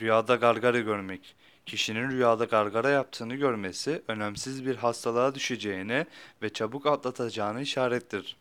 Rüyada gargara görmek. Kişinin rüyada gargara yaptığını görmesi önemsiz bir hastalığa düşeceğine ve çabuk atlatacağını işarettir.